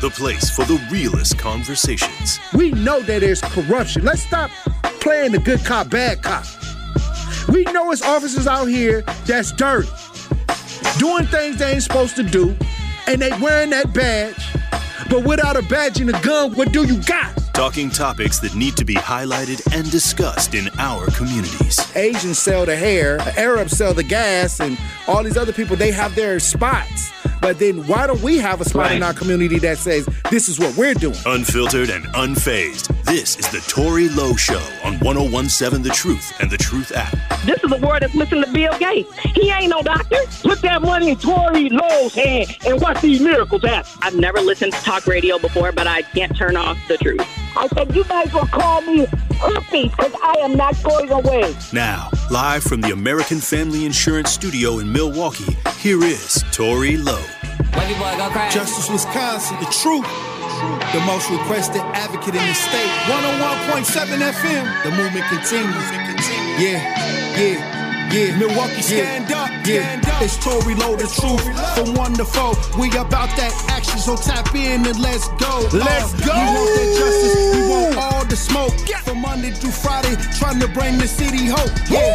the place for the realest conversations. We know that there's corruption. Let's stop playing the good cop, bad cop. We know it's officers out here that's dirty, doing things they ain't supposed to do, and they wearing that badge. But without a badge and a gun, what do you got? Talking topics that need to be highlighted and discussed in our communities. Asians sell the hair, Arabs sell the gas, and all these other people, they have their spots. But then why don't we have a spot right. in our community that says this is what we're doing? Unfiltered and unfazed. This is the Tory Lowe Show on 1017 The Truth and The Truth app. This is the word that's listening to Bill Gates. He ain't no doctor. Put that money in Tory Lowe's hand and watch these miracles happen. I've never listened to talk radio before, but I can't turn off the truth. I said, you guys will call me herpes because I am not going away. Now, live from the American Family Insurance Studio in Milwaukee, here is Tory Lowe. Justice Wisconsin, the truth. The most requested advocate in the state. 101.7 FM. The movement continues. Yeah, yeah. Yeah, Milwaukee, stand yeah. up, yeah. Stand up. It's Tory Lowe, the truth from one to four. We about that action, so tap in and let's go. Let's uh, go. We want that justice, we want all the smoke. From Monday through Friday, trying to bring the city hope. Yeah,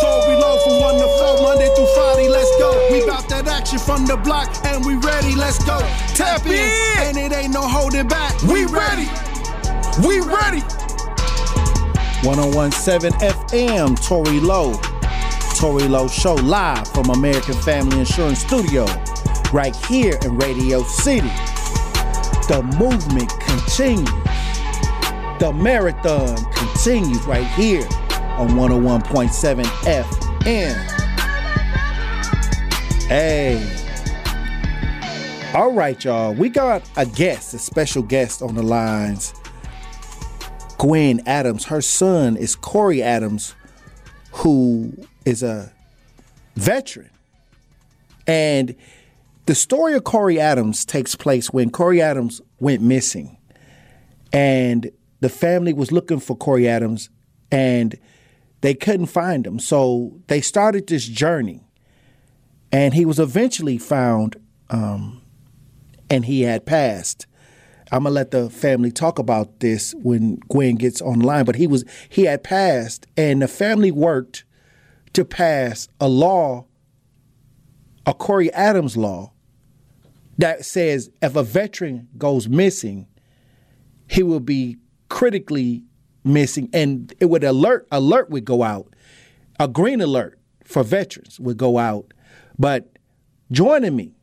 Tory Lowe from one to four, Monday through Friday, let's go. We about that action from the block, and we ready, let's go. Tap in, and it ain't no holding back. We ready. We ready. 1017 FM, Tory Lowe. Tory Lowe Show live from American Family Insurance Studio, right here in Radio City. The movement continues. The marathon continues right here on 101.7 FM. Hey. All right, y'all. We got a guest, a special guest on the lines. Gwen Adams. Her son is Corey Adams, who is a veteran. And the story of Corey Adams takes place when Corey Adams went missing. And the family was looking for Corey Adams and they couldn't find him. So they started this journey. And he was eventually found um, and he had passed. I'm gonna let the family talk about this when Gwen gets online, but he was he had passed and the family worked to pass a law, a Corey Adams law, that says if a veteran goes missing, he will be critically missing, and it would alert alert would go out, a green alert for veterans would go out. But joining me,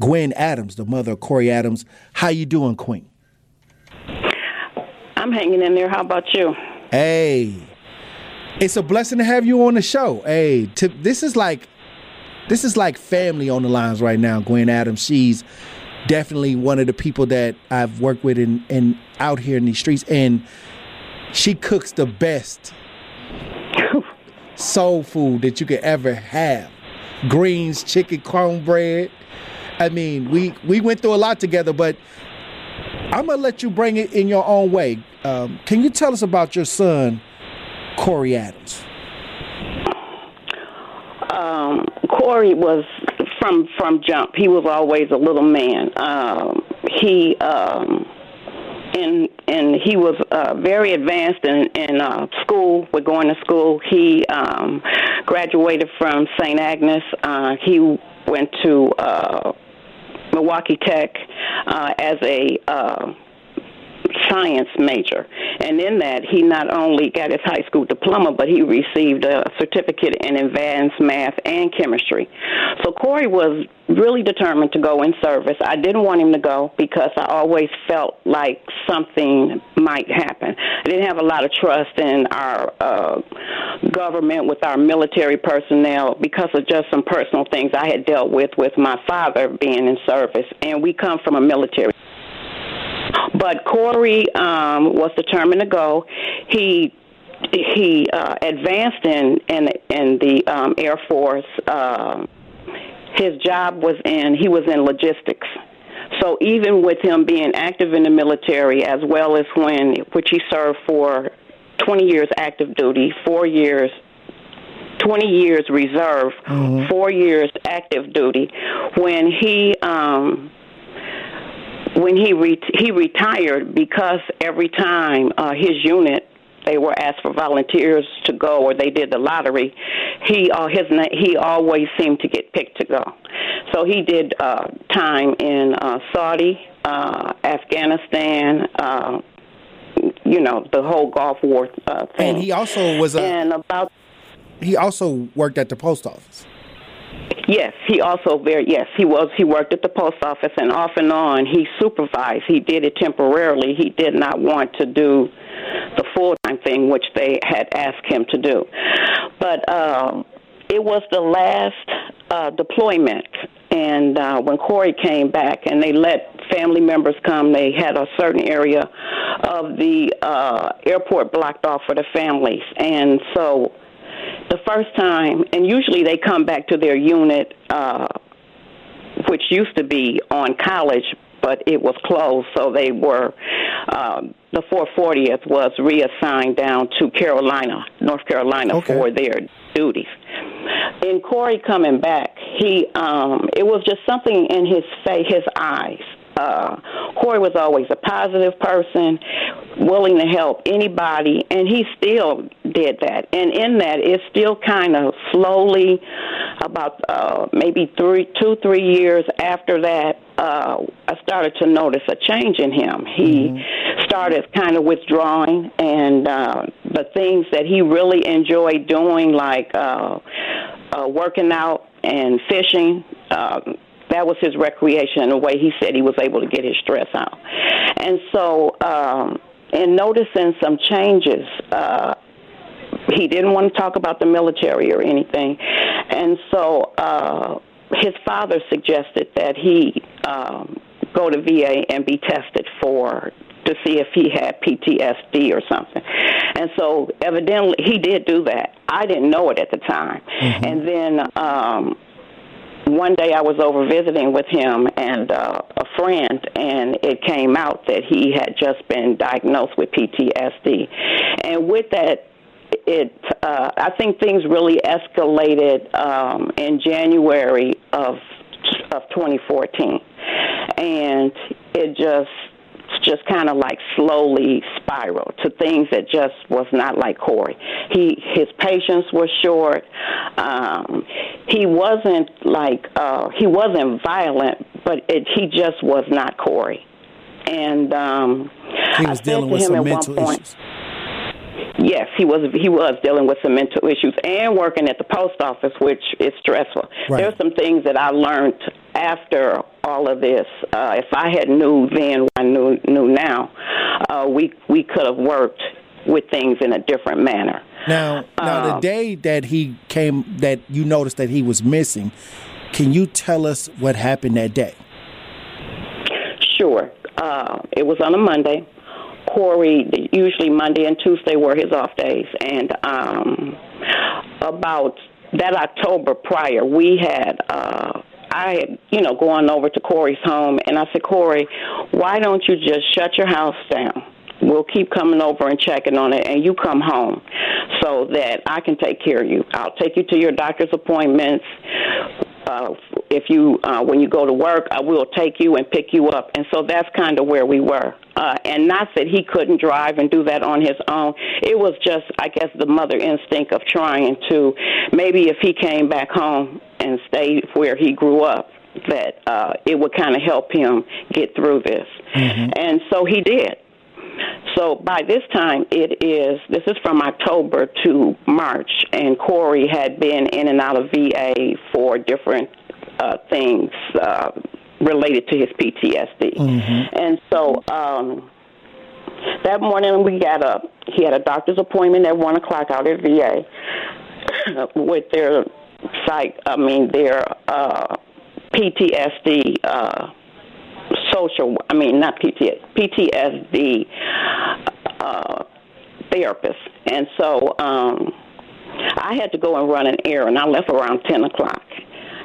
Gwen Adams, the mother of Corey Adams. How you doing, Queen? I'm hanging in there. How about you? Hey, it's a blessing to have you on the show. Hey, to, this is like this is like family on the lines right now. Gwen Adams, she's definitely one of the people that I've worked with in, in, out here in these streets, and she cooks the best soul food that you could ever have. Greens, chicken, cornbread. I mean, we we went through a lot together, but I'm gonna let you bring it in your own way. Um, can you tell us about your son? Corey Adams? Um, Corey was from from jump. He was always a little man. Um, he um, and and he was uh, very advanced in in uh, school. With going to school, he um, graduated from St. Agnes. Uh, he went to uh, Milwaukee Tech uh, as a uh, science major. And in that, he not only got his high school diploma, but he received a certificate in advanced math and chemistry. So Corey was really determined to go in service. I didn't want him to go because I always felt like something might happen. I didn't have a lot of trust in our uh, government with our military personnel because of just some personal things I had dealt with with my father being in service. And we come from a military but Corey um, was determined to go. He he uh, advanced in in in the um, Air Force. Uh, his job was in he was in logistics. So even with him being active in the military, as well as when which he served for 20 years active duty, four years 20 years reserve, mm-hmm. four years active duty. When he um, when he re- he retired because every time uh, his unit they were asked for volunteers to go or they did the lottery he uh, his na- he always seemed to get picked to go so he did uh, time in uh, Saudi uh, Afghanistan uh, you know the whole Gulf War uh, thing And he also was a and about he also worked at the post office. Yes, he also very yes he was he worked at the post office and off and on he supervised. He did it temporarily. He did not want to do the full time thing which they had asked him to do, but um, it was the last uh, deployment. And uh, when Corey came back and they let family members come, they had a certain area of the uh, airport blocked off for the families, and so the first time, and usually they come back to their unit, uh, which used to be on college, but it was closed, so they were. Um, the 440th was reassigned down to Carolina, North Carolina, Okay. for their duties. In Corey coming back, he um, it was just something in his face, his eyes. Uh, Corey was always a positive person, willing to help anybody, and he still did that. And in that, it still kind of slowly, about uh, maybe three, two, three years after that, uh, I started to notice a change in him. He started kind of withdrawing, and uh, the things that he really enjoyed doing, like uh, uh, working out and fishing. Uh, that was his recreation and the way he said he was able to get his stress out. And so, um, in noticing some changes, uh, he didn't want to talk about the military or anything. And so, uh, his father suggested that he um, go to VA and be tested for to see if he had PTSD or something. And so evidently he did do that. I didn't know it at the time. And then um one day I was over visiting with him and uh, a friend, and it came out that he had just been diagnosed with PTSD. And with that, it uh, I think things really escalated um, in January of of 2014, and it just just kind of like slowly spiraled to things that just was not like Corey. He his patience was short. Um, he wasn't like uh, he wasn't violent, but it, he just was not Corey. And um, He I was said dealing to with him some at one mental point, issues. Yes, he was. He was dealing with some mental issues and working at the post office, which is stressful. Right. are some things that I learned after all of this. Uh, if I had knew then, what I knew knew now, uh, we we could have worked with things in a different manner. Now, now the Um, day that he came, that you noticed that he was missing, can you tell us what happened that day? Sure. Uh, it was on a Monday. Corey, usually Monday and Tuesday were his off days, and um, about that October prior, we had. Uh, I had, you know, gone over to Corey's home, and I said, Corey, why don't you just shut your house down? We'll keep coming over and checking on it, and you come home so that I can take care of you. I'll take you to your doctor's appointments. Uh, if you, uh, when you go to work, I will take you and pick you up. And so that's kind of where we were. Uh, and not that he couldn't drive and do that on his own. It was just, I guess, the mother instinct of trying to maybe if he came back home and stayed where he grew up, that uh, it would kind of help him get through this. And so he did. So by this time, it is, this is from October to March, and Corey had been in and out of VA for different uh, things uh, related to his PTSD. And so um, that morning we got up. He had a doctor's appointment at 1 o'clock out at VA with their psych, I mean, their uh, PTSD. Uh, social i mean not PTSD, ptsd uh therapist. And so um i had to go and run an errand. I left around ten o'clock.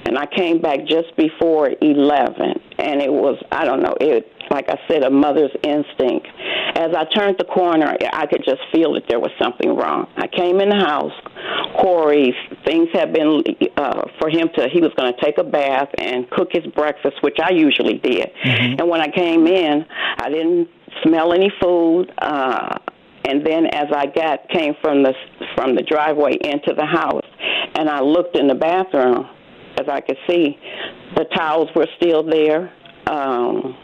And i came back just before eleven. And it was i don't know it like i said a mother's instinct. As i turned the corner i could just feel that there was something wrong. I came in the house corey's things had been uh, for him to. He was going to take a bath and cook his breakfast, which I usually did. And when I came in, I didn't smell any food. Uh, and then as I got came from the from the driveway into the house, and I looked in the bathroom, as I could see, the towels were still there. Um,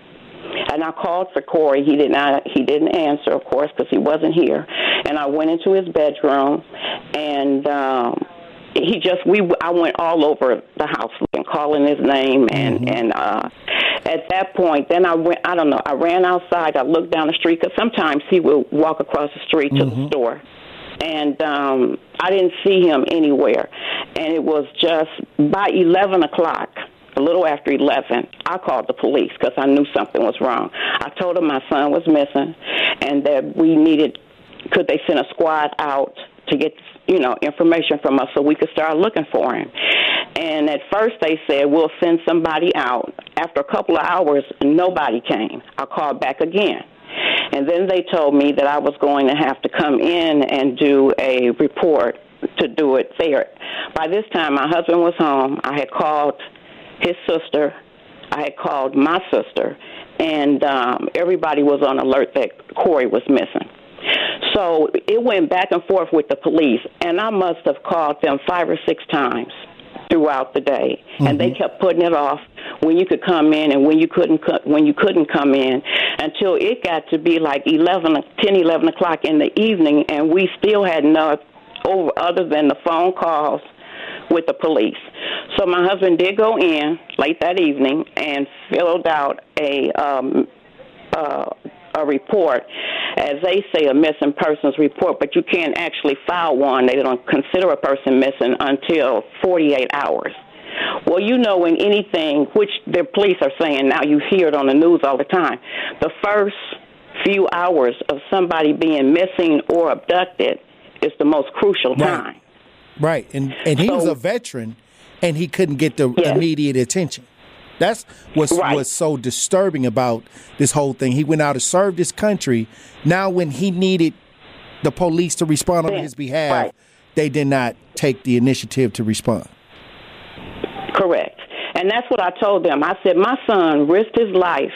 and I called for Corey. He did not. He didn't answer, of course, because he wasn't here. And I went into his bedroom, and um, he just we. I went all over the house and calling his name, and and uh, at that point, then I went. I don't know. I ran outside. I looked down the street because sometimes he would walk across the street to the store and um, I didn't see him anywhere. And it was just by 11 o'clock, a little after 11, I called the police because I knew something was wrong. I told them my son was missing and that we needed, could they send a squad out to get, you know, information from us so we could start looking for him. And at first they said, we'll send somebody out. After a couple of hours, nobody came. I called back again. And then they told me that I was going to have to come in and do a report to do it there. By this time, my husband was home. I had called his sister. I had called my sister, and um, everybody was on alert that Corey was missing. So it went back and forth with the police, and I must have called them five or six times throughout the day, and they kept putting it off when you could come in and when you couldn't co- when you couldn't come in until it got to be like eleven, ten, eleven o'clock in the evening and we still had no over other than the phone calls with the police so my husband did go in late that evening and filled out a um uh a report, as they say, a missing persons report, but you can't actually file one. They don't consider a person missing until 48 hours. Well, you know, in anything, which the police are saying now, you hear it on the news all the time, the first few hours of somebody being missing or abducted is the most crucial Right. time. Right, and and he was a veteran, and he couldn't get the Yes. immediate attention. That's what's Right. what's so disturbing about this whole thing. He went out to serve this country. Now, when he needed the police to respond on his behalf, right. they did not take the initiative to respond. Correct. And that's what I told them. I said, my son risked his life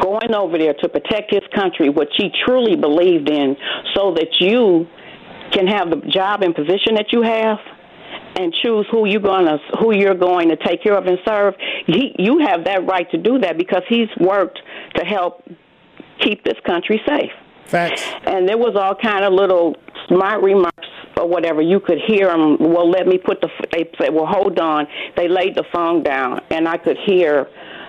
going over there to protect his country, which he truly believed in, so that you can have the job and position that you have and choose who you're gonna who you're going to take care of and serve. He, you have that right to do that because he's worked to help keep this country safe Facts. and there was all kind of little smart remarks or whatever. You could hear them. Well, let me put the. They said, "Well, hold on." They laid the phone down, and I could hear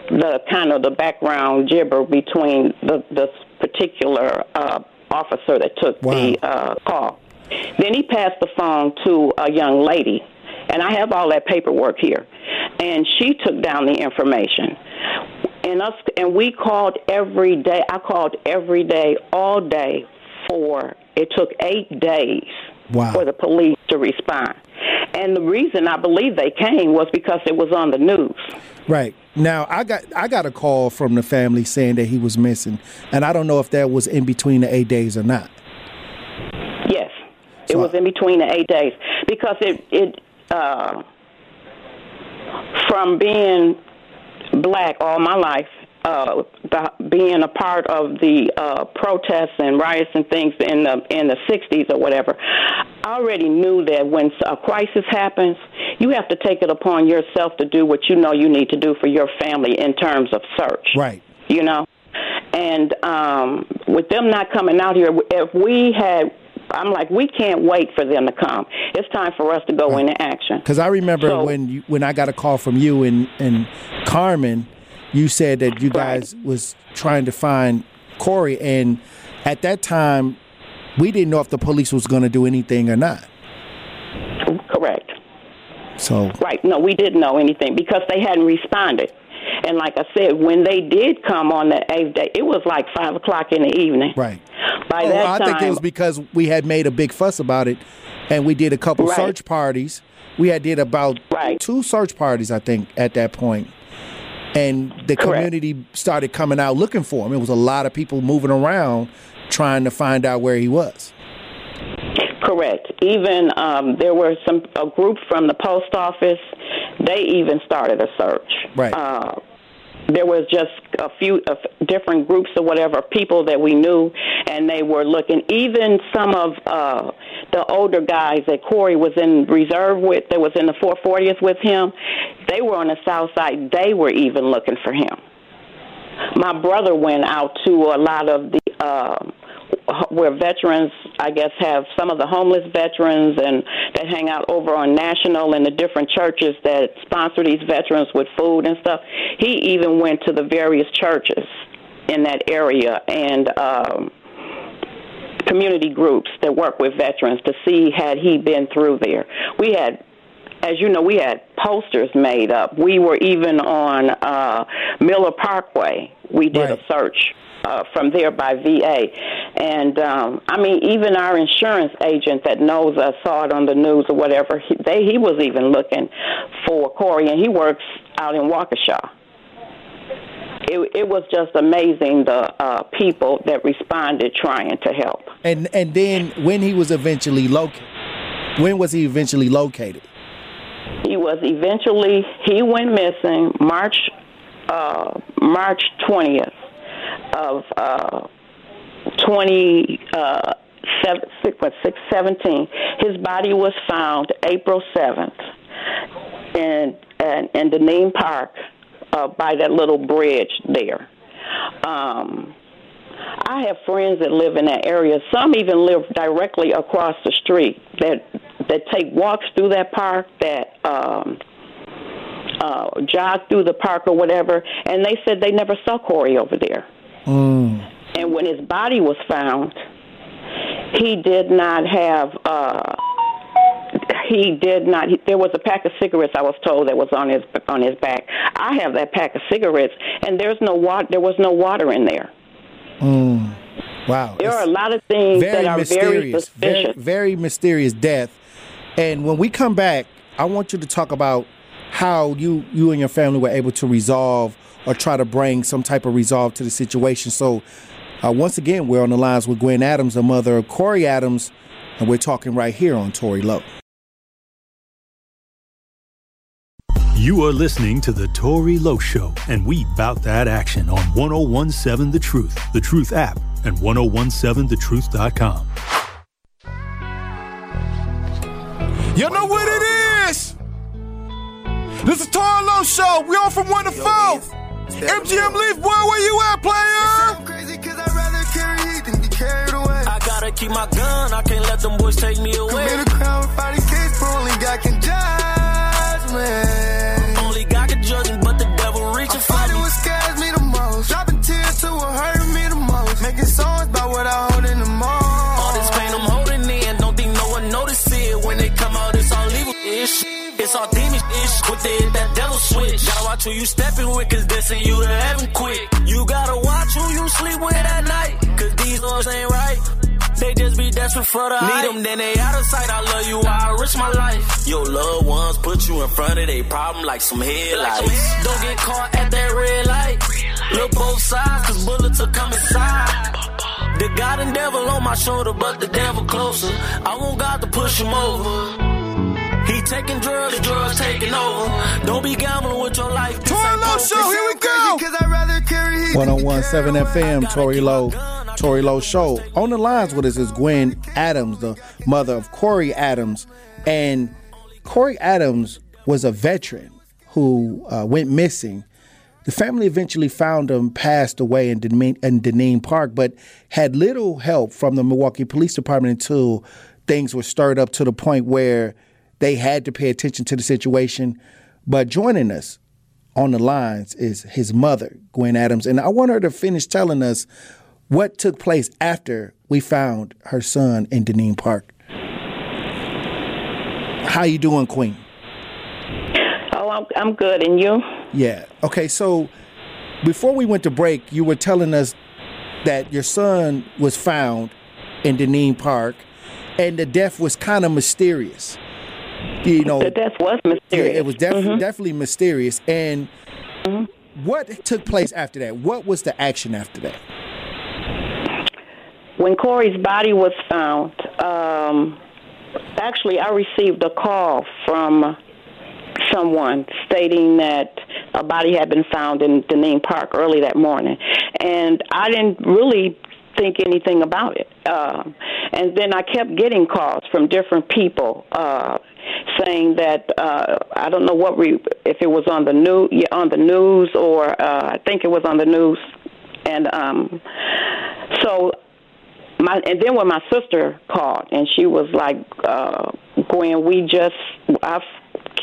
the kind of the background gibber between the the particular uh, officer that took Wow. the uh, call. Then he passed the phone to a young lady, and I have all that paperwork here. And she took down the information. And us and we called every day. I called every day, all day for it took eight days Wow. for the police to respond. And the reason I believe they came was because it was on the news. Right. Now I got I got a call from the family saying that he was missing, and I don't know if that was in between the eight days or not. It was in between the eight days because it it uh, from being black all my life, uh, the, being a part of the uh, protests and riots and things in the in the '60s or whatever. I already knew that when a crisis happens, you have to take it upon yourself to do what you know you need to do for your family in terms of search Right. you know. And um, with them not coming out here, if we had, I'm like, we can't wait for them to come. It's time for us to go into action. Because I remember So- when you, when I got a call from you and, and Carmen, you said that you Right. guys was trying to find Corey, and at that time, we didn't know if the police was going to do anything or not. Correct. So Right. No, we didn't know anything because they hadn't responded. And like I said, when they did come on the eighth day, it was like five o'clock in the evening. right. By Oh, that I time, think it was because we had made a big fuss about it, and we did a couple Right. search parties. We had did about Right. two search parties, I think, at that. And the Correct. community started coming out looking for him. It was a lot of people moving around trying to find out where he was. Correct. Even um, there were some a group from the post office. They even started a search. Right. Uh, there was just a few of different groups or whatever people that we knew, and they were looking. Even some of uh, the older guys that Corey was in reserve with, that was in the 440th with him, they were on the south side. They were even looking for him. My brother went out to a lot of the. Uh, where veterans, I guess, have some of the homeless veterans and that hang out over on National and the different churches that sponsor these veterans with food and stuff. He even went to the various churches in that area and um, community groups that work with veterans to see had he been through there. We had as you know, we had posters made up. We were even on uh, Miller Parkway. We did Right. a search uh, from there by VA. And um, I mean, even our insurance agent that knows us saw it on the news or whatever. He, they, he was even looking for Corey, and he works out in Waukesha. It, it was just amazing the uh, people that responded trying to help. And and then when he was eventually located, when was he eventually located? He was eventually he went missing March uh, March twentieth of uh, twenty uh, seven, six, what, six, 17. His body was found April seventh in in, in Dineen Park uh, by that little bridge there. Um, I have friends that live in that area. Some even live directly across the street that that take walks through that park, that um, uh, jog through the park or whatever. And they said they never saw Corey over there. And when his body was found, he did not have. Uh, he did not. He, there was a pack of cigarettes. I was told that was on his on his back. I have that pack of cigarettes, and there's no water. There was no water in there. Wow. There it's are a lot of things that are very mysterious. Very, suspicious. very mysterious death. And when we come back, I want you to talk about how you you and your family were able to resolve or try to bring some type of resolve to the situation. So, uh, once again, we're on the lines with Gwen Adams, the mother of Corey Adams, and we're talking right here on Tory Lowe. You are listening to The Tory Lowe Show, and we bout that action on 1017 The Truth, The Truth app, and 1017thetruth.com. You know what it is? This is Tory Lowe Show. We on from 1 to 4. MGM Leaf, boy, where you at, player? I'd rather carry heat than be carried away. I gotta keep my gun, I can't let them boys take me away. Commit a crime without a case, but only God can judge me. It's all demon ish. Quick to hit that devil switch. Gotta watch who you stepping with, cause this ain't you to heaven quick. You gotta watch who you sleep with at night, cause these ones ain't right. They just be desperate for the Need them, then they out of sight. I love you, I risk my life. Your loved ones put you in front of their problem like some headlights. Don't get caught at that red light. Look both sides, cause bullets are coming side. The God and devil on my shoulder, but the devil closer. I want God to push him over. He taking drugs, drugs taking over. Don't be gambling with your life. This Tory Lowe. Show, here we go. Cause I'd rather carry heat than be 1017. FM, Tory Lowe, Tory Lowe Show. On the lines with us is Gwen Adams, the mother of Corey Adams. And Corey Adams was a veteran who uh, went missing. The family eventually found him passed away in Dineen, in Dineen Park, but had little help from the Milwaukee Police Department until things were stirred up to the point where they had to pay attention to the situation. But joining us on the lines is his mother, Gwen Adams, and I want her to finish telling us what took place after we found her son in Dineen Park. How you doing, Queen? Oh, I'm I'm good, and you? Yeah. Okay, so before we went to break, you were telling us that your son was found in Dineen Park and the death was kind of mysterious. You know, The death was yeah, mysterious. it was def- definitely mysterious. And what took place after that? What was the action after that? when Corey's body was found, um, actually, I received a call from someone stating that a body had been found in Dineen Park early that morning, and I didn't really think anything about it. Uh, and then I kept getting calls from different people uh, saying that uh, I don't know what we if it was on the new on the news or uh, I think it was on the news, and um, so my and then when my sister called and she was like, uh, Gwen, we just I've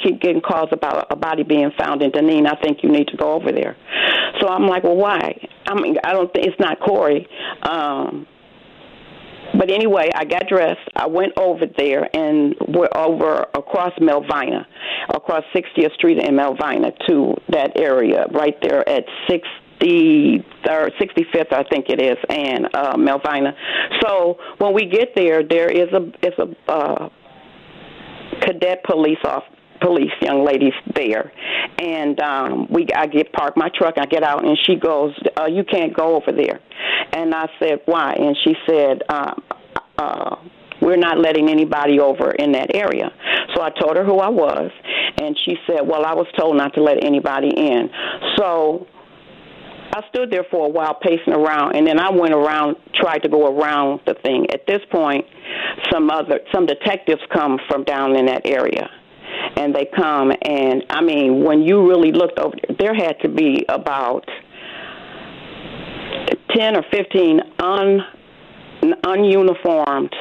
keep getting calls about a body being found in Dineen. I think you need to go over there. So I'm like, well, why? I mean, I don't think it's not Corey. Um, but anyway, I got dressed. I went over there and we're over across Melvina, across 60th Street in Melvina to that area right there at 63rd, 65th, I think it is, and uh, Melvina. So when we get there, there is a is a uh, cadet police off police young ladies there, and um, we I get park my truck. I get out, and she goes, uh, "You can't go over there." And I said, "Why?" And she said, um, uh, "We're not letting anybody over in that area." So I told her who I was, and she said, "Well, I was told not to let anybody in." So I stood there for a while pacing around, and then I went around, tried to go around the thing. At this point, some other some detectives come from down in that area, and they come, and I mean, when you really looked over, there had to be about ten or fifteen un ununiformed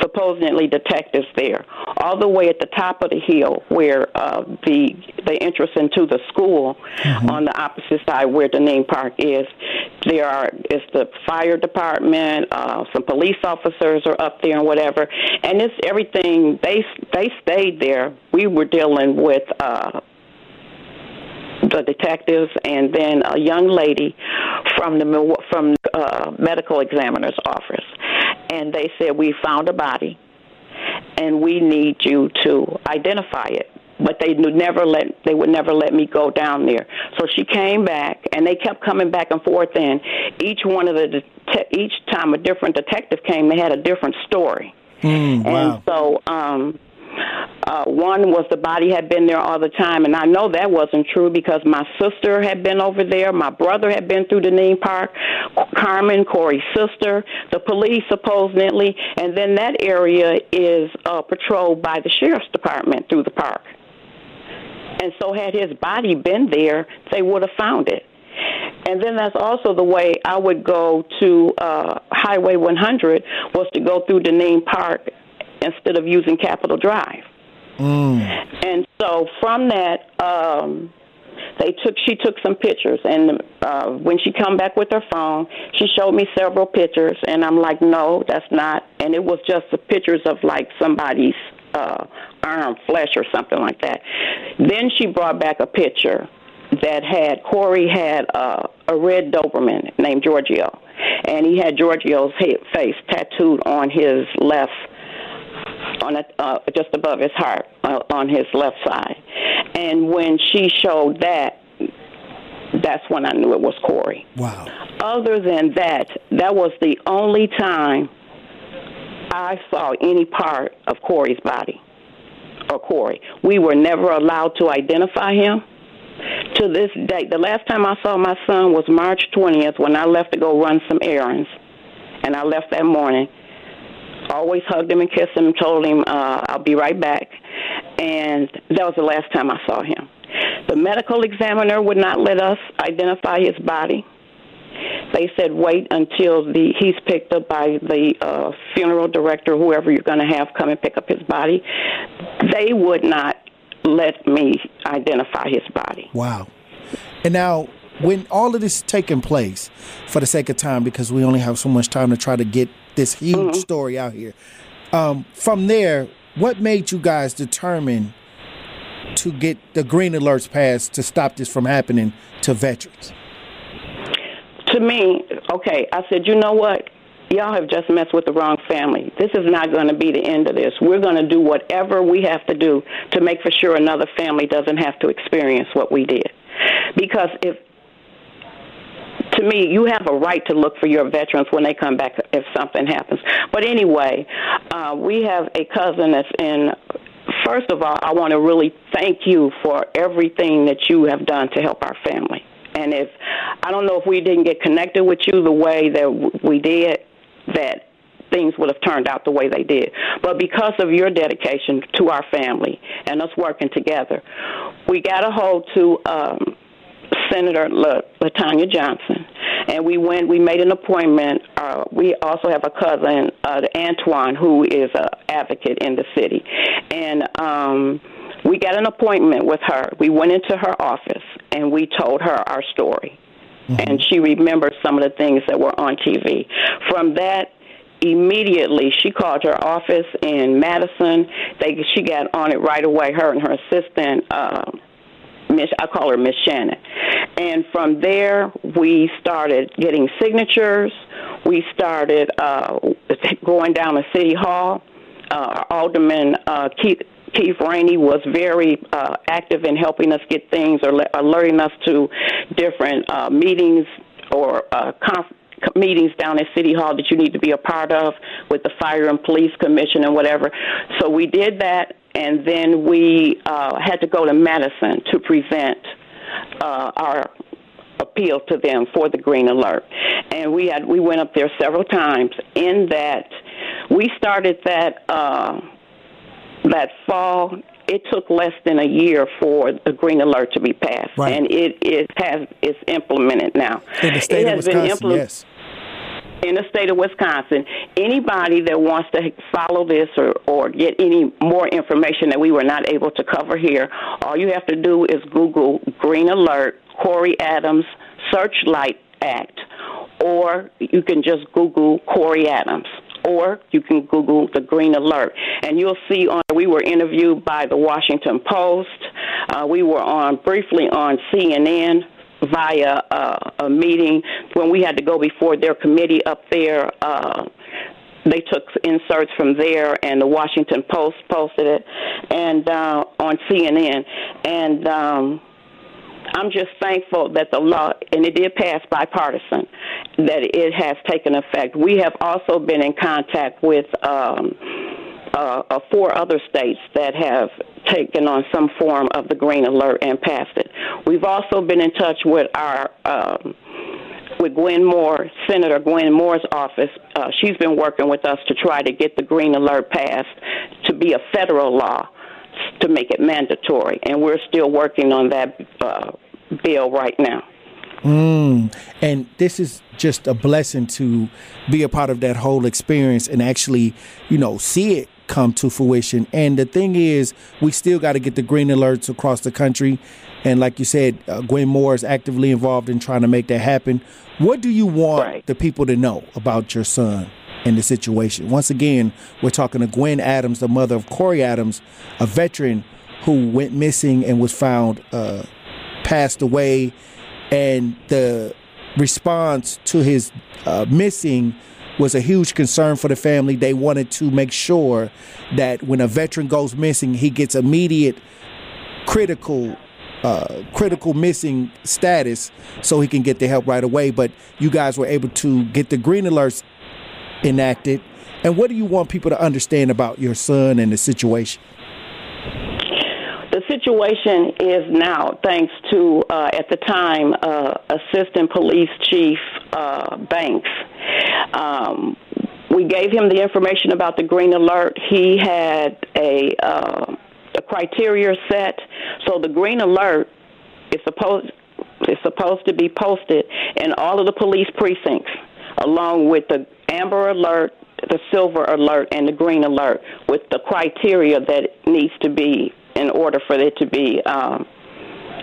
supposedly detectives there, all the way at the top of the hill where uh, the the entrance into the school mm-hmm. on the opposite side where the name park is. There are is the fire department, uh, some police officers are up there and whatever, and it's everything. They they stayed there. We were dealing with. Uh, the detectives and then a young lady from the from uh, medical examiner's office, and they said we found a body, and we need you to identify it. But they would never let they would never let me go down there. So she came back, and they kept coming back and forth. And each one of the each time a different detective came, they had a different story. Mm, wow. And so um, uh, one was the body had been there all the time, and I know that wasn't true because my sister had been over there, my brother had been through Dineen Park, Carmen, Corey's sister, the police supposedly, and then that area is uh, patrolled by the sheriff's department through the park. And so, had his body been there, they would have found it. And then that's also the way I would go to uh, Highway 100 was to go through Dineen Park instead of using Capitol Drive. Mm. And so from that, um, they took she took some pictures and uh when she come back with her phone she showed me several pictures and i'm like no that's not and it was just the pictures of like somebody's uh arm flesh or something like that then she brought back a picture that had corey had uh, a red doberman named giorgio and he had giorgio's head, face tattooed on his left on a, uh, just above his heart uh, on his left side. And when she showed that, that's when I knew it was Corey. Wow. Other than that, that was the only time I saw any part of Corey's body or Corey. We were never allowed to identify him. To this day, the last time I saw my son was March 20th when I left to go run some errands. And I left that morning always hugged him and kissed him, told him uh, I'll be right back, and that was the last time I saw him. The medical examiner would not let us identify his body. They said wait until the he's picked up by the uh, funeral director, whoever you're going to have come and pick up his body. They would not let me identify his body. Wow. And now, when all of this is taking place, for the sake of time, because we only have so much time to try to get this huge mm-hmm. story out here. Um, from there, what made you guys determine to get the green alerts passed to stop this from happening to veterans? To me, okay, I said, you know what? Y'all have just messed with the wrong family. This is not going to be the end of this. We're going to do whatever we have to do to make for sure another family doesn't have to experience what we did. Because if to me, you have a right to look for your veterans when they come back if something happens. But anyway, uh, we have a cousin that's in. First of all, I want to really thank you for everything that you have done to help our family. And if I don't know if we didn't get connected with you the way that we did, that things would have turned out the way they did. But because of your dedication to our family and us working together, we got a hold to um, Senator LaTonya Johnson, and we went. We made an appointment. Uh, we also have a cousin, uh, Antoine, who is an advocate in the city, and. Um, we got an appointment with her. We went into her office and we told her our story. Mm-hmm. And she remembered some of the things that were on TV. From that, immediately she called her office in Madison. They she got on it right away. Her and her assistant, uh, Miss I call her Miss Shannon. And from there, we started getting signatures. We started uh, going down to City Hall. Uh, Alderman uh, Keith Keith Rainey was very uh, active in helping us get things or alerting us to different uh, meetings or uh, meetings down at City Hall that you need to be a part of with the Fire and Police Commission and whatever. So we did that, and then we uh, had to go to Madison to present uh, our appeal to them for the green alert. And we had we went up there several times. In that, we started that uh, that fall it took less than a year for the green alert to be passed, right. and it, it has it's implemented now. In the state it has of Wisconsin, been impl- yes in the state of Wisconsin, anybody that wants to follow this or, or get any more information that we were not able to cover here, all you have to do is Google Green Alert, Corey Adams Searchlight Act, or you can just Google Corey Adams or you can Google the Green Alert, and you'll see on. We were interviewed by the Washington Post. Uh, we were on briefly on CNN via uh, a meeting when we had to go before their committee up there. Uh, they took inserts from there, and the Washington Post posted it, and uh, on CNN, and. Um, I'm just thankful that the law, and it did pass bipartisan, that it has taken effect. We have also been in contact with um, uh, uh, four other states that have taken on some form of the green alert and passed it. We've also been in touch with our um, with Gwen Moore, Senator Gwen Moore's office. Uh, she's been working with us to try to get the green alert passed to be a federal law to make it mandatory, and we're still working on that uh, bill right now. Mm. And this is just a blessing to be a part of that whole experience and actually, you know, see it come to fruition. And the thing is, we still got to get the green alerts across the country. And like you said, uh, Gwen Moore is actively involved in trying to make that happen. What do you want right. the people to know about your son and the situation? Once again, we're talking to Gwen Adams, the mother of Corey Adams, a veteran who went missing and was found uh, passed away. And the response to his uh, missing was a huge concern for the family. They wanted to make sure that when a veteran goes missing, he gets immediate critical uh, critical missing status so he can get the help right away. But you guys were able to get the green alerts enacted. And what do you want people to understand about your son and the situation? The situation is now, thanks to, uh, at the time, uh, Assistant Police Chief uh, Banks. Um, we gave him the information about the green alert. He had a, uh, a criteria set. So the green alert is supposed is supposed to be posted in all of the police precincts, along with the amber alert, the silver alert, and the green alert, with the criteria that needs to be in order for it to be um,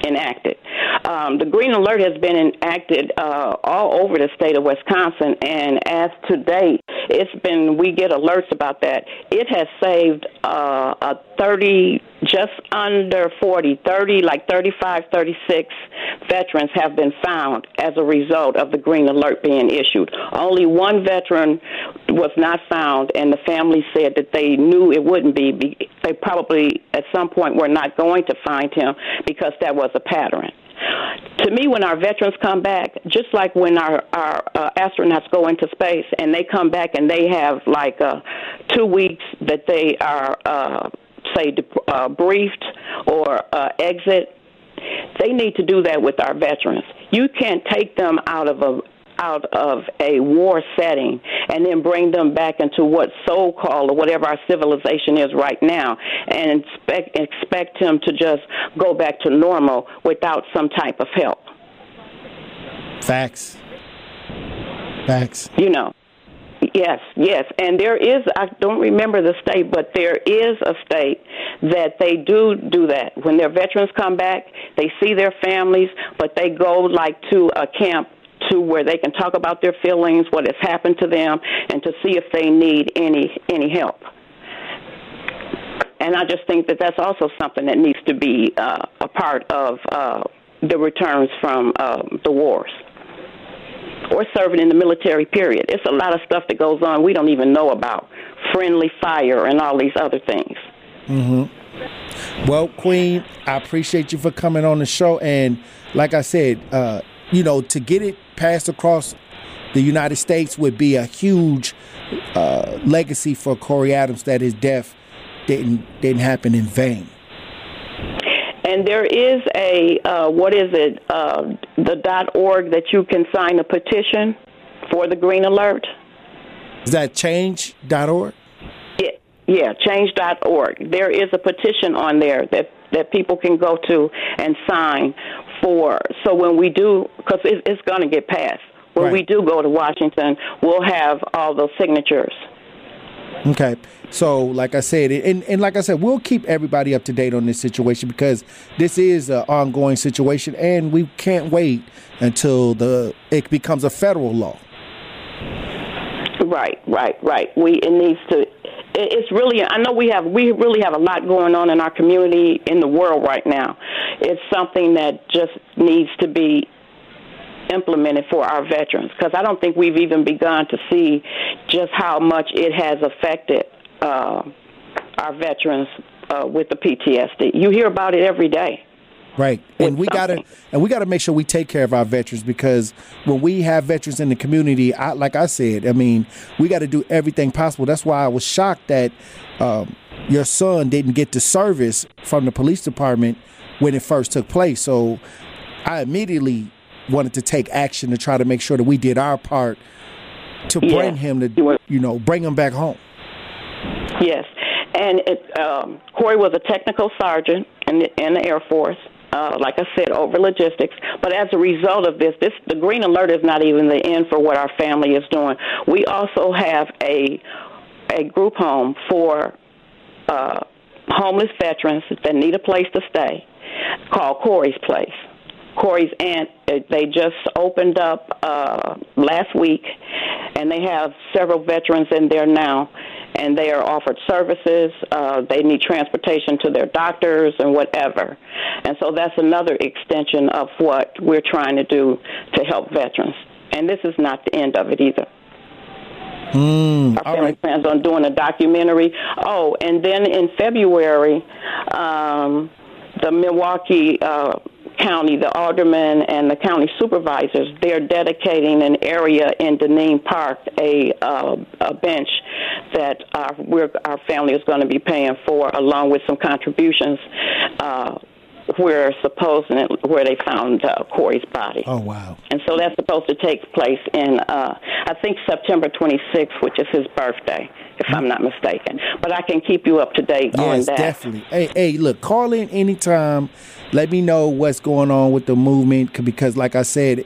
enacted. Um, the green alert has been enacted uh, all over the state of Wisconsin, and as to date, it's been we get alerts about that. It has saved uh, a 30, just under 40, 30, like 35, 36 veterans have been found as a result of the green alert being issued. Only one veteran was not found, and the family said that they knew it wouldn't be. They probably at some point we're not going to find him because that was a pattern. To me, when our veterans come back, just like when our our uh, astronauts go into space and they come back and they have like uh, two weeks that they are uh, say uh, briefed or uh, exit, they need to do that with our veterans. You can't take them out of a out of a war setting and then bring them back into what so called or whatever our civilization is right now and expect expect him to just go back to normal without some type of help. Facts. Facts. You know. Yes, yes. And there is, I don't remember the state, but there is a state that they do do that. When their veterans come back, they see their families, but they go like to a camp to where they can talk about their feelings, what has happened to them, and to see if they need any any help. And I just think that that's also something that needs to be uh, a part of uh, the returns from uh, the wars or serving in the military period. It's a lot of stuff that goes on we don't even know about. Friendly fire and all these other things. Mm-hmm. Well, Queen, I appreciate you for coming on the show. And like I said, uh, you know, to get it passed across the United States would be a huge uh, legacy for Corey Adams that his death didn't didn't happen in vain. And there is a uh, what is it? Uh, the dot org that you can sign a petition for the Green Alert. Is that change dot org? Yeah, yeah, org. There is a petition on there that that people can go to and sign for. So when we do, because it, it's going to get passed. When Right. we do go to Washington, we'll have all those signatures. Okay. So, like I said, and, and like I said, we'll keep everybody up to date on this situation because this is an ongoing situation, and we can't wait until the it becomes a federal law. Right, right, right. We it needs to. It- It's really. I know we have. We really have a lot going on in our community, in the world right now. It's something that just needs to be implemented for our veterans because I don't think we've even begun to see just how much it has affected uh, our veterans uh, with the PTSD. You hear about it every day. Right. And we gotta and we gotta make sure we take care of our veterans because when we have veterans in the community, I, like I said, I mean, we got to do everything possible. That's why I was shocked that um, your son didn't get the service from the police department when it first took place. So I immediately wanted to take action to try to make sure that we did our part to Yeah. bring him to, you know, bring him back home. Yes, and it, um, Corey was a technical sergeant in the, in the Air Force. Uh, like I said, over logistics. But as a result of this, this the Green Alert is not even the end for what our family is doing. We also have a a group home for uh, homeless veterans that need a place to stay, called Corey's Place. Corey's aunt, uh, they just opened up uh, last week, and they have several veterans in there now, and they are offered services. Uh, they need transportation to their doctors and whatever. And so that's another extension of what we're trying to do to help veterans. And this is not the end of it either. Mm, Our family right. plans on doing a documentary. Oh, and then in February, um, the Milwaukee uh, County, the aldermen and the county supervisors, they're dedicating an area in Dineen Park, a, uh, a bench that our, our family is going to be paying for, along with some contributions. Uh, where supposedly where they found uh, Corey's body. Oh wow. And so that's supposed to take place in, uh, I think, September 26th, which is his birthday, if I'm not mistaken. But I can keep you up to date on Yes, that. definitely. Hey, hey, look, call in anytime. Let me know what's going on with the movement because, like I said,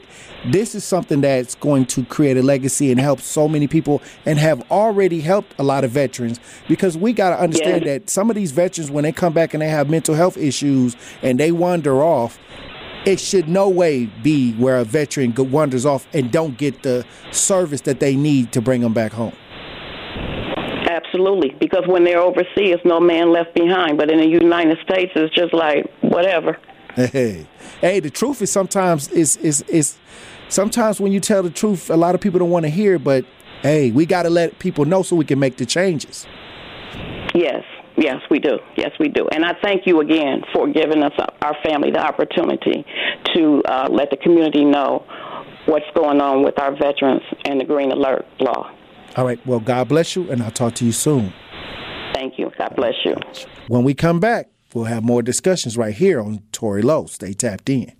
this is something that's going to create a legacy and help so many people and have already helped a lot of veterans because we got to understand Yeah. that some of these veterans, when they come back and they have mental health issues and they wander off, it should no way be where a veteran wanders off and don't get the service that they need to bring them back home. Absolutely, because when they're overseas, no man left behind. But in the United States, it's just like whatever. Hey, hey, the truth is sometimes is is is sometimes when you tell the truth, a lot of people don't want to hear. But hey, we got to let people know so we can make the changes. Yes, Yes, we do. Yes, we do. And I thank you again for giving us, uh, our family, the opportunity to uh, let the community know what's going on with our veterans and the Green Alert Law. All right. Well, God bless you, and I'll talk to you soon. Thank you. God bless you. When we come back, we'll have more discussions right here on Tory Lowe. Stay tapped in.